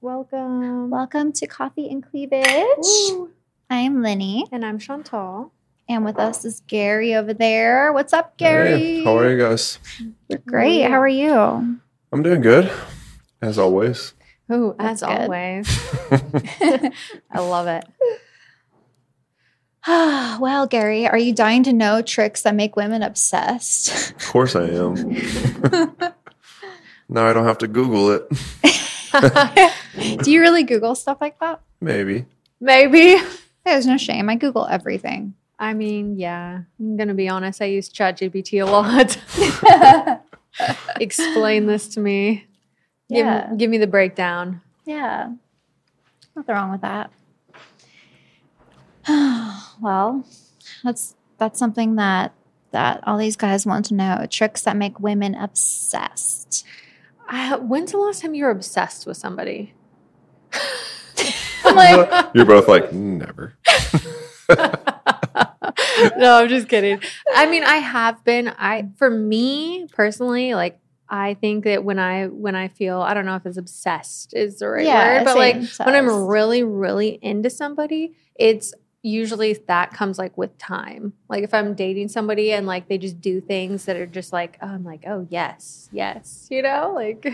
Welcome. Welcome to Coffee and Cleavage. Woo. I'm Lynnie, And I'm Shantal. and with us is Gary over there. What's up, Gary? Hey, how are you guys? We're great. How are you? I'm doing good, as always. Oh, as good. always. I love it. well, Gary, are you dying to know tricks that make women obsessed? Of course I am. now I don't have to Google it. Do you really Google stuff like that? Maybe. Maybe. There's no shame. I Google everything. I mean, yeah. I'm gonna be honest. I use ChatGPT a lot. Explain this to me. Give, Yeah. give me the breakdown. Yeah. Nothing wrong with that. well, that's that's something that that all these guys want to know. Tricks that make women obsessed. Uh, when's the last time you were obsessed with somebody? I'm like, You're both like, never. no, I'm just kidding. I mean, I have been. I for me personally, like I think that when I when I feel I don't know if it's obsessed is the right Yeah, word, but like same, when I'm really really into somebody, it's usually that comes like with time. Like if I'm dating somebody and like they just do things that are just like oh, I'm like oh yes yes you know like.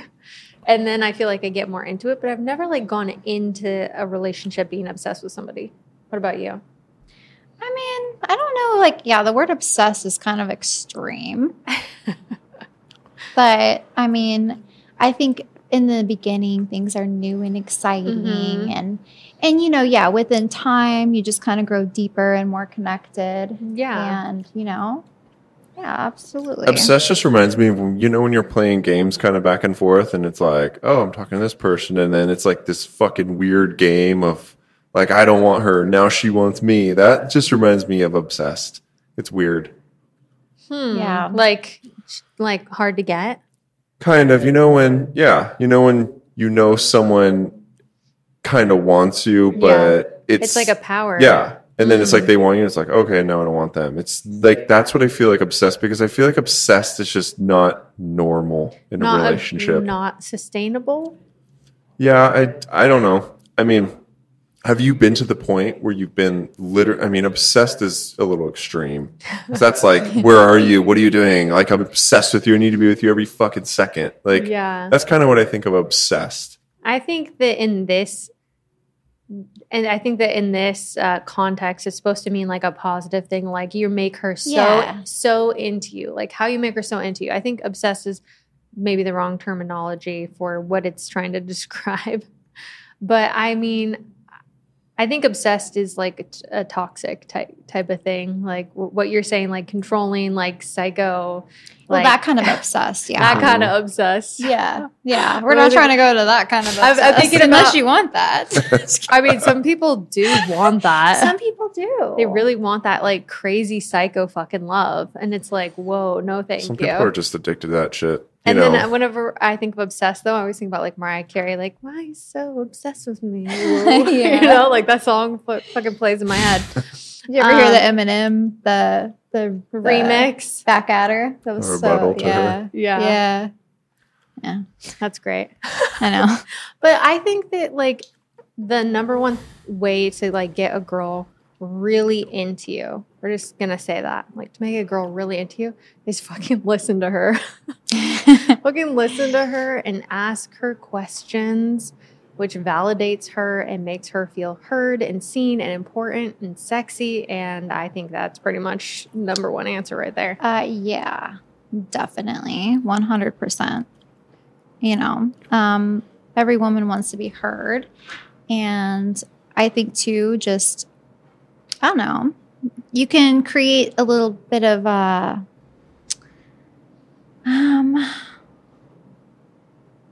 And then I feel like I get more into it, but I've never like gone into a relationship being obsessed with somebody. What about you? I mean, I don't know. Like, yeah, the word obsessed is kind of extreme. but I mean, I think in the beginning things are new and exciting Mhm. and and you know, yeah, within time you just kind of grow deeper and more connected. Yeah. And, you know, yeah, absolutely. Obsessed just reminds me of, when- you know, when you're playing games kind of back and forth and it's like, oh, I'm talking to this person. And then it's like this fucking weird game of like, I don't want her. Now she wants me. That just reminds me of obsessed. It's weird. Hmm. Yeah. Like like hard to get. Kind of, you know, when, yeah, you know, when you know someone kind of wants you, but it's, It's, like a power. Yeah. And then it's like Mhm. they want you. It's like, okay, no, I don't want them. It's like, that's what I feel like obsessed because I feel like obsessed is just not normal in Not a relationship. not sustainable. yeah. I, I don't know. I mean, have you been to the point where you've been literally, I mean, obsessed is a little extreme. that's like, where are you? What are you doing? Like, I'm obsessed with you. I need to be with you every fucking second. Like, yeah. that's kind of what I think of obsessed. I think that in this and I think that in this uh, context, it's supposed to mean like a positive thing. Like you make her so Yeah. so into you. Like how you make her so into you. I think obsessed is maybe the wrong terminology for what it's trying to describe. But I mean, I think obsessed is like a, t- a toxic type type of thing. Like w- what you're saying, like controlling, like psycho. well, like, that kind of obsessed, yeah. that kind of obsessed. yeah, yeah. We're What not was it- trying to go to that kind of I'm- I'm thinking unless about- you want that. I mean, some people do want that. Some people do. They really want that like crazy psycho fucking love. And it's like, whoa, no thank Some you. people are just addicted to that shit. You and know, then whenever I think of obsessed though, I always think about like Mariah Carey, like, why are you so obsessed with me? Yeah. You know, like that song fu- fucking plays in my head. Did you ever hear the Um, Eminem the the the Remix. back at her? That was so rebuttal to yeah, Yeah. yeah. That's great. I know. But I think that like the number one way to like get a girl really into you, we're just gonna say that, like to make a girl really into you, is fucking listen to her. fucking listen to her and ask her questions, which validates her and makes her feel heard and seen and important and sexy. And I think that's pretty much number one answer right there. Uh, yeah, definitely, one hundred percent. You know, um, every woman wants to be heard, and I think too, just I don't know, you can create a little bit of uh, um,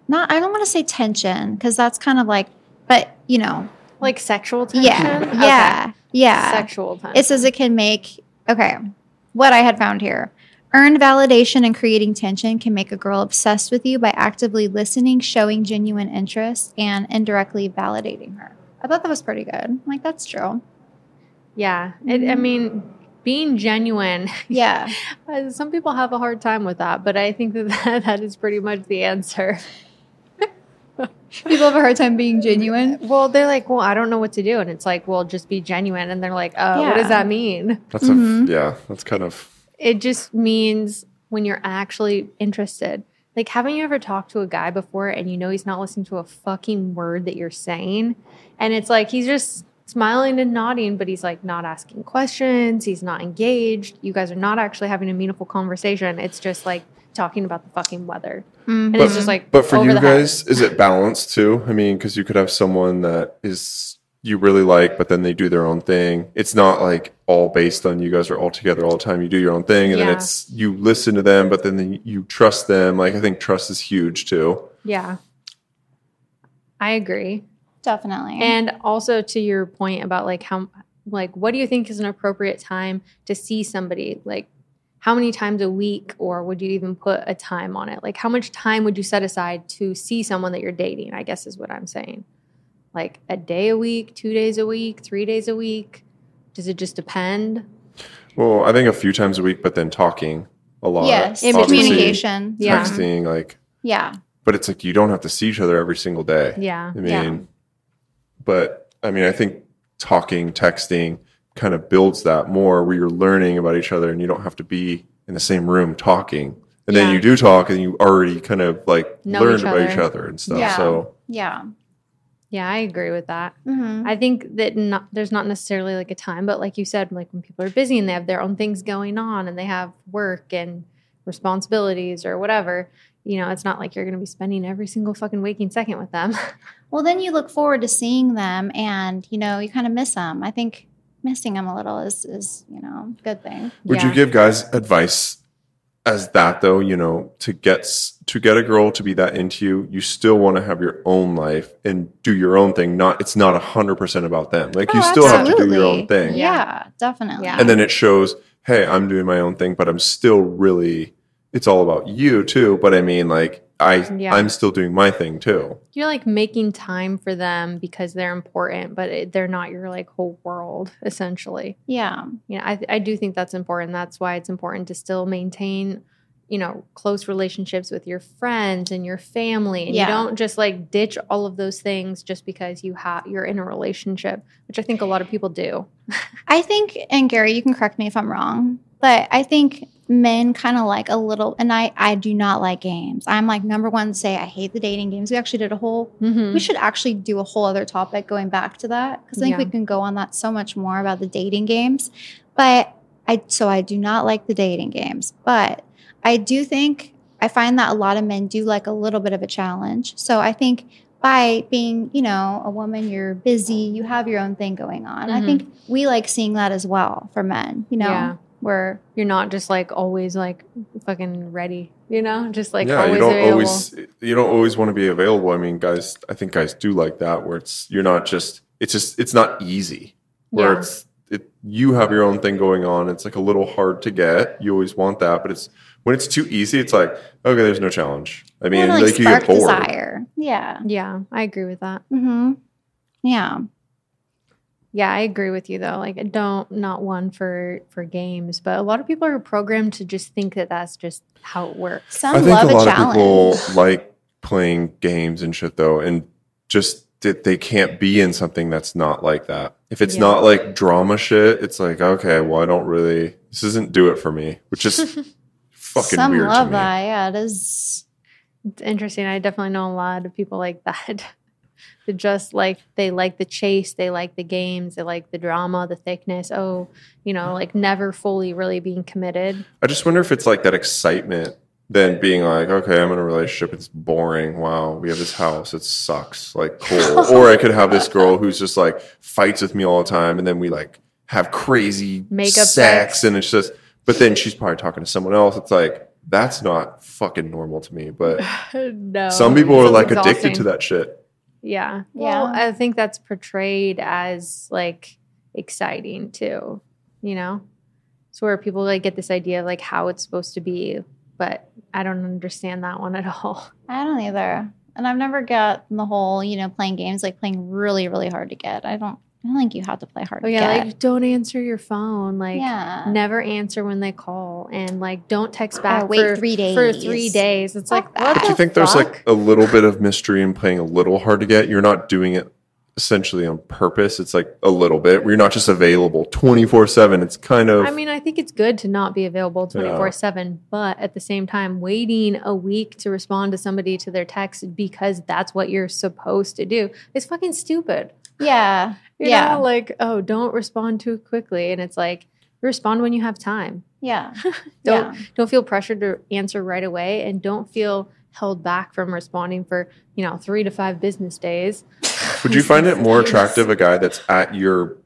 not I don't want to say tension because that's kind of like, but you know, Like sexual tension. yeah, Okay. yeah, yeah. Sexual tension. It says it can make, okay, what I had found here. Earned validation and creating tension can make a girl obsessed with you by actively listening, showing genuine interest, and indirectly validating her. I thought that was pretty good. I'm like, that's true. Yeah. It, I Mhm. mean, being genuine, Yeah. some people have a hard time with that, but I think that that, that is pretty much the answer. People have a hard time being genuine. Well, they're like, well, I don't know what to do, and it's like, well, just be genuine, and they're like, uh, what does that mean? That's Mhm. a yeah. That's kind of It just means when you're actually interested. Like, haven't you ever talked to a guy before and you know he's not listening to a fucking word that you're saying? And it's like he's just smiling and nodding, but he's like not asking questions. He's not engaged. You guys are not actually having a meaningful conversation. It's just like talking about the fucking weather. And it's just like, But for you guys, is it balanced too? I mean, because you could have someone that is you really like, but then they do their own thing. It's not like all based on you guys are all together all the time. You do your own thing, and then it's you listen to them, but then you trust them. Like I think trust is huge too. yeah. I agree. Definitely. And also to your point about like how like what do you think is an appropriate time to see somebody? Like how many times a week or would you even put a time on it? Like how much time would you set aside to see someone that you're dating? I guess is what I'm saying. Like a day a week, 2 days a week, 3 days a week? Does it just depend? Well, I think a few times a week, but then talking a lot. yes, In obviously, communication. Yeah. texting, like. Yeah. But it's like you don't have to see each other every single day. Yeah. I mean, Yeah. But I mean, I think talking, texting kind of builds that more where you're learning about each other and you don't have to be in the same room talking. And then you do talk and you already kind of like Know learned each about each other. other and stuff. Yeah. So Yeah. Yeah, I agree with that. hmm I think that not, there's not necessarily like a time, but like you said, like when people are busy and they have their own things going on and they have work and responsibilities or whatever, you know, it's not like you're going to be spending every single fucking waking second with them. Well, then you look forward to seeing them, and you know you kind of miss them. I think missing them a little is is you know a good thing. would Yeah. you give guys advice as that though, you know, to get to get a girl to be that into you, you still want to have your own life and do your own thing. Not it's not a hundred percent about them. Like you Oh, still have to do your own thing. Yeah, definitely. Yeah. and then it shows hey i'm doing my own thing but i'm still really it's all about you too but i mean like i Yeah. i'm still doing my thing too You're like making time for them because they're important, but it, they're not your like whole world essentially. yeah, You know, I, I do think that's important. That's why it's important to still maintain, you know, close relationships with your friends and your family. And Yeah. you don't just like ditch all of those things just because you have you're in a relationship, which I think a lot of people do. I think, and Gary, you can correct me if I'm wrong, but I think men kind of like a little, and I I do not like games. I'm like number one say I hate the dating games. We actually did a whole. Mm-hmm. We should actually do a whole other topic going back to that because I think Yeah. we can go on that so much more about the dating games. But I so I do not like the dating games, but I do think I find that a lot of men do like a little bit of a challenge. So I think by being, you know, a woman, you're busy, you have your own thing going on. I Mhm. think we like seeing that as well for men, you know, Yeah. Where You're not just like always like fucking ready, you know, just like yeah always you don't available. always you don't always want to be available i mean guys i think guys do like that where it's you're not just it's just it's not easy where Yeah. it's it you have your own thing going on it's like a little hard to get you always want that but it's when it's too easy it's like okay there's no challenge i mean kinda, like, you get spark bored desire. Yeah. yeah, I agree with that. Mm-hmm. Yeah. Yeah, I agree with you though. Like, I don't not one for for games, but a lot of people are programmed to just think that that's just how it works. Some I think love a a, lot challenge. of people like playing games and shit though, and just that they can't be in something that's not like that. If it's Yeah. not like drama shit, it's like okay, well, I don't really. This isn't do it for me, which is fucking Some weird love to me. that. Yeah, it is. It's interesting. I definitely know a lot of people like that. They just like they like the chase, they like the games, they like the drama, the thickness. Oh, you know, like never fully really being committed. I just wonder if it's like that excitement than being like, okay, I'm in a relationship. It's boring. Wow, we have this house. It sucks. Like cool. or I could have this girl who's just like fights with me all the time, and then we like have crazy Makeup sex, sex. and it's just. But then she's probably talking to someone else. It's like that's not fucking normal to me. But no. some people are like addicted to that shit. Yeah. Yeah. Well, I think that's portrayed as like exciting too, you know? So where people like get this idea of like how it's supposed to be, but I don't understand that one at all. I don't either. And I've never gotten the whole, you know, playing games like playing really, really hard to get. I don't. I don't think you have to play hard Oh to yeah, get. like don't answer your phone. Like yeah. never answer when they call, and like don't text back. Or wait for, three days for three days. It's Fuck like that. what But Do the you think there's like a little bit of mystery in playing a little hard to get? You're not doing it essentially on purpose. It's like a little bit. Where you're not just available 24 seven. It's kind of. I mean, I think it's good to not be available 24 7, but at the same time, waiting a week to respond to somebody to their text because that's what you're supposed to do is fucking stupid. yeah. You yeah. know, like, oh, don't respond too quickly. And it's like, respond when you have time. yeah. Don't yeah. don't feel pressured to answer right away and don't feel held back from responding for, you know, three to five business days. Would you find it more attractive a guy that's at your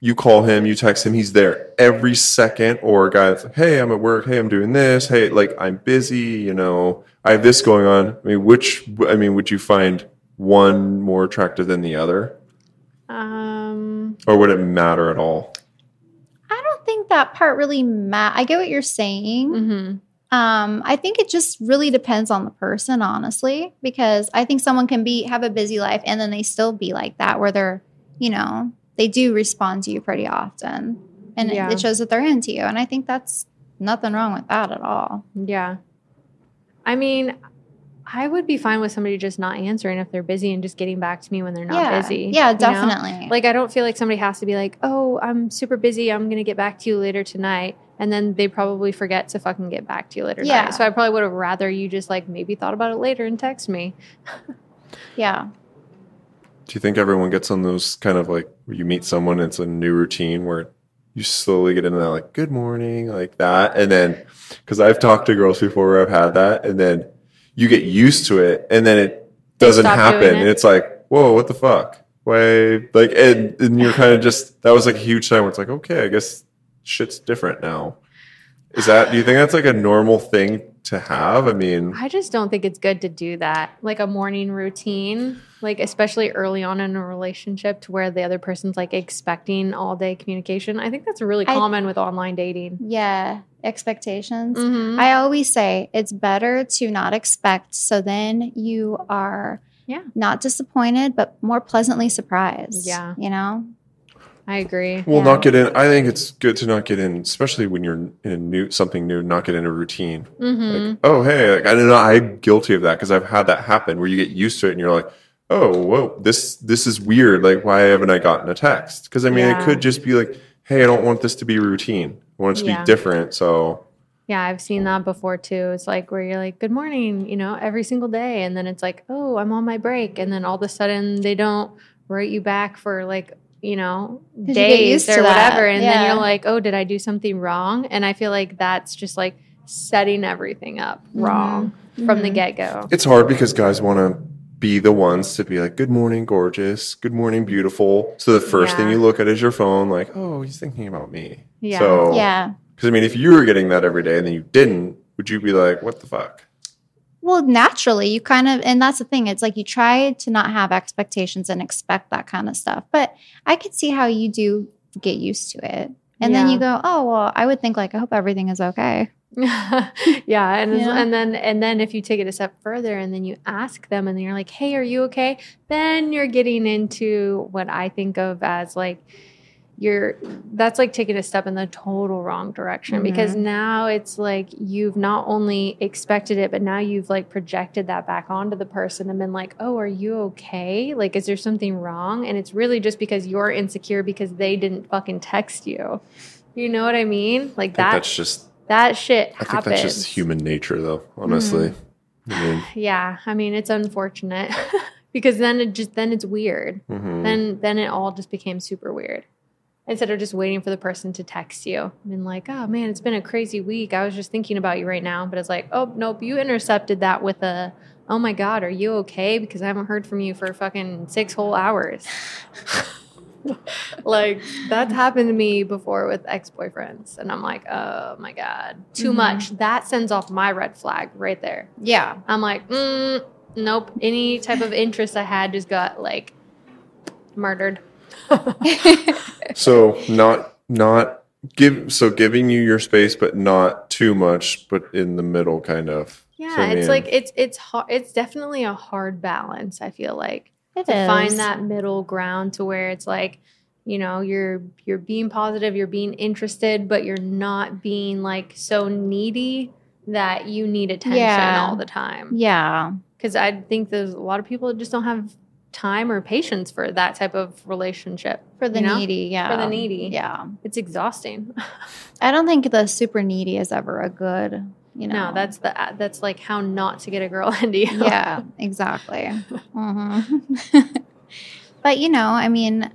you call him, you text him, he's there every second, or a guy that's like, hey, I'm at work, hey, I'm doing this, hey, like I'm busy, you know, I have this going on. I mean, which I mean, would you find one more attractive than the other? Uh, Um Or would it matter at all? I don't think that part really matters. I get what you're saying. mhm. Um, I think it just really depends on the person, honestly, because I think someone can be have a busy life and then they still be like that, where they're, you know, they do respond to you pretty often, and it- Yeah. it shows that they're into you. And I think that's nothing wrong with that at all. Yeah. I mean, I would be fine with somebody just not answering if they're busy and just getting back to me when they're not yeah, busy. yeah, you know? definitely. Like I don't feel like somebody has to be like, "Oh, I'm super busy. I'm going to get back to you later tonight." And then they probably forget to fucking get back to you later Yeah. tonight. So I probably would have rather you just like maybe thought about it later and text me. yeah, Do you think everyone gets on those kind of like you meet someone, it's a new routine where you slowly get into that like good morning, like that, and then because I've talked to girls before where I've had that, and then you get used to it, and then it doesn't happen, it. and it's like whoa, what the fuck? Why? Like, and, and you're kind of just that was like a huge time where it's like okay, I guess shit's different now. Is that? Do you think that's like a normal thing to have? I mean, I just don't think it's good to do that. Like a morning routine, like especially early on in a relationship to where the other person's like expecting all day communication. I think that's really I- common with online dating. yeah. Expectations. Mhm. I always say it's better to not expect, so then you are Yeah. not disappointed, but more pleasantly surprised. Yeah. you know. I agree. Well, Yeah. not get in. I think it's good to not get in, especially when you're in a new something new. Not get in a routine. hmm Like, oh hey, like, I know I'm guilty of that because I've had that happen where you get used to it and you're like, oh whoa, this this is weird. Like, why haven't I gotten a text? Because I mean, Yeah. it could just be like, hey, I don't want this to be routine. I want it to Yeah. be different. So Yeah, I've seen that before too. It's like where you're like, "Good morning," you know, every single day, and then it's like, "Oh, I'm on my break," and then all of a sudden they don't write you back for like you know, days used or to that. whatever, and then you're like, "Oh, did I do something wrong?" And I feel like that's just like setting everything up wrong from the Mhm. get go. it's hard because guys want to be the ones to be like, good morning, gorgeous. Good morning, beautiful. So the first thing you look at is your phone, like, oh, he's thinking about me. Yeah. So Yeah. Because I mean, if you were getting that every day and then you didn't, would you be like, what the fuck? Well, naturally, you kind of, and that's the thing. It's like you try to not have expectations and expect that kind of stuff. But I could see how you do get used to it. And then you go, oh, well, I would think like, I hope everything is okay. yeah, and Yeah. and then and then if you take it a step further and then you ask them and then you're like, "Hey, are you okay?" Then you're getting into what I think of as like you're that's like taking a step in the total wrong direction because now it's like you've not only expected it but now you've like projected that back onto the person and been like, "Oh, are you okay? Like is there something wrong?" And it's really just because you're insecure because they didn't fucking text you. You know what I mean? Like I that that's just that shit I think happens. that's just human nature though, honestly. I mean, Yeah, I mean it's unfortunate because then it just then it's weird. mhm. Then then it all just became super weird. Instead of just waiting for the person to text you and like, oh man, it's been a crazy week. I was just thinking about you right now, but it's like, oh nope, you intercepted that with a, oh my god, are you okay? Because I haven't heard from you for fucking six whole hours. like that's happened to me before with ex-boyfriends and i'm like oh my god too Mhm. much that sends off my red flag right there Yeah. I'm like, mm, nope. Any type of interest I had just got like murdered. so not not give so giving you your space, but not too much, but in the middle, kind of. Yeah, So, it's mean, like it's it's hard. It's definitely a hard balance. I feel like It to find that middle ground to where it's like you know, you're you're being positive, you're being interested, but you're not being like so needy that you need attention Yeah. all the time. Yeah. Because I think there's a lot of people that just don't have time or patience for that type of relationship. For the You know? needy. Yeah. For the needy. Yeah. It's exhausting. I don't think the super needy is ever a good, you know. No, that's the that's like how not to get a girl into you. yeah, exactly. hmm but you know, I mean,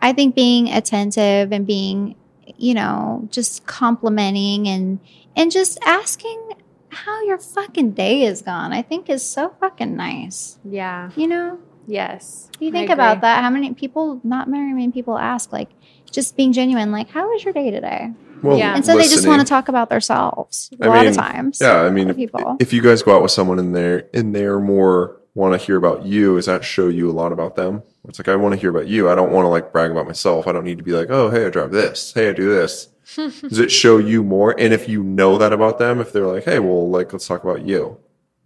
I think being attentive and being, you know, just complimenting and and just asking how your fucking day is gone, I think is so fucking nice. Yeah. You know, Yes. if you think about that, how many people, not very many people ask, like, just being genuine, like, how was your day today? Well, Yeah. And so they just want to talk about themselves a I lot mean, of times. Yeah, I mean, if, people. if you guys go out with someone and they're and they're more want to hear about you, does that show you a lot about them? It's like I want to hear about you. I don't want to like brag about myself. I don't need to be like, oh, hey, I drive this. Hey, I do this. Does it show you more? And if you know that about them, if they're like, hey, well, like let's talk about you,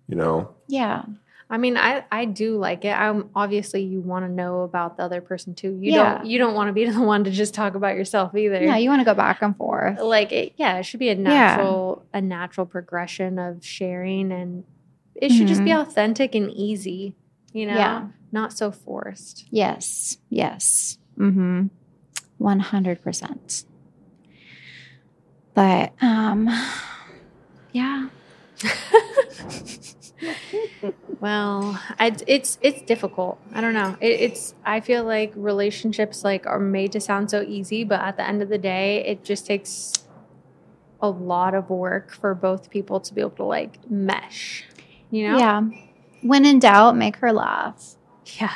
you know, yeah. I mean, I I do like it. I'm obviously you want to know about the other person too. You Yeah. don't you don't want to be the one to just talk about yourself either. Yeah, you want to go back and forth. like it, yeah, it should be a natural a natural progression of sharing and it should just be authentic and easy, you know? Mm-hmm. Yeah. Not so forced. Yes. Yes. Mm-hmm. One hundred percent. But um yeah. Well, I, it's it's difficult. I don't know. It, it's I feel like relationships like are made to sound so easy, but at the end of the day, it just takes a lot of work for both people to be able to like mesh. You know? Yeah. When in doubt, make her laugh. Yeah.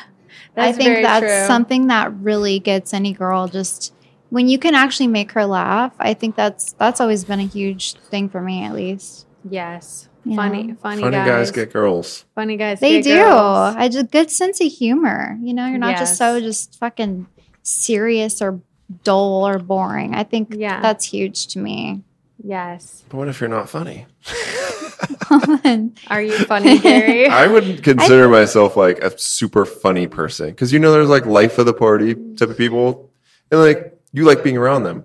I think that's true. something that really gets any girl just when you can actually make her laugh. I think that's that's always been a huge thing for me at least. Yes. You Funny, know? funny, funny guys. guys get girls. funny guys. They get do. girls. I just good sense of humor. You know, you're not just so just fucking serious or dull or boring. I think Yeah. that's huge to me. Yes. But what if you're not funny? Are you funny, Gary? I would consider myself like a super funny person because you know there's like life of the party type of people, and like you like being around them.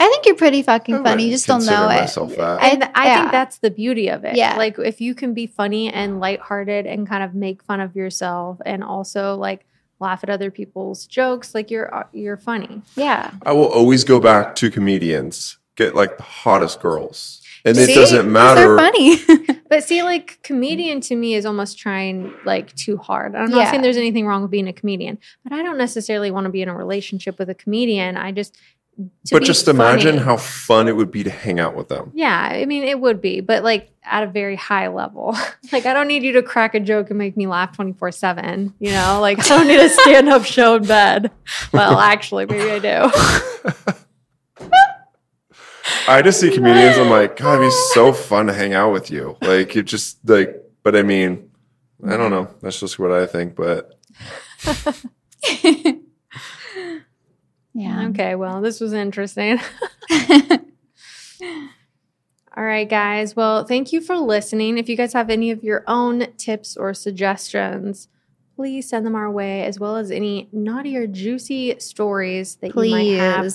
I think you're pretty fucking I funny. You just don't know it. myself that. and I yeah. think that's the beauty of it. Yeah. Like if you can be funny and lighthearted and kind of make fun of yourself and also like laugh at other people's jokes, like you're uh, you're funny. Yeah. I will always go back to comedians, get like the hottest girls, and it doesn't matter. They're funny. But see, like comedian to me is almost trying like too hard. I'm not Yeah. saying there's anything wrong with being a comedian, but I don't necessarily want to be in a relationship with a comedian. I just to But just imagine funny. how fun it would be to hang out with them. Yeah, I mean it would be, but like at a very high level. like I don't need you to crack a joke and make me laugh 24/7, you know? Like I don't need a stand-up show in bed. Well, actually, maybe I do. I just see comedians. I'm like, God, it'd be so fun to hang out with you. Like it just like, but I mean, I don't know. That's just what I think. But yeah. Okay, well, this was interesting. All right, guys. Well, thank you for listening. If you guys have any of your own tips or suggestions, please send them our way, as well as any naughty or juicy stories that you might have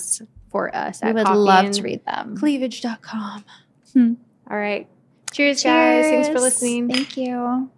for us We at would love to read them. cleavage.com. Hmm. All right. Cheers, guys. Thanks for listening. Thank you.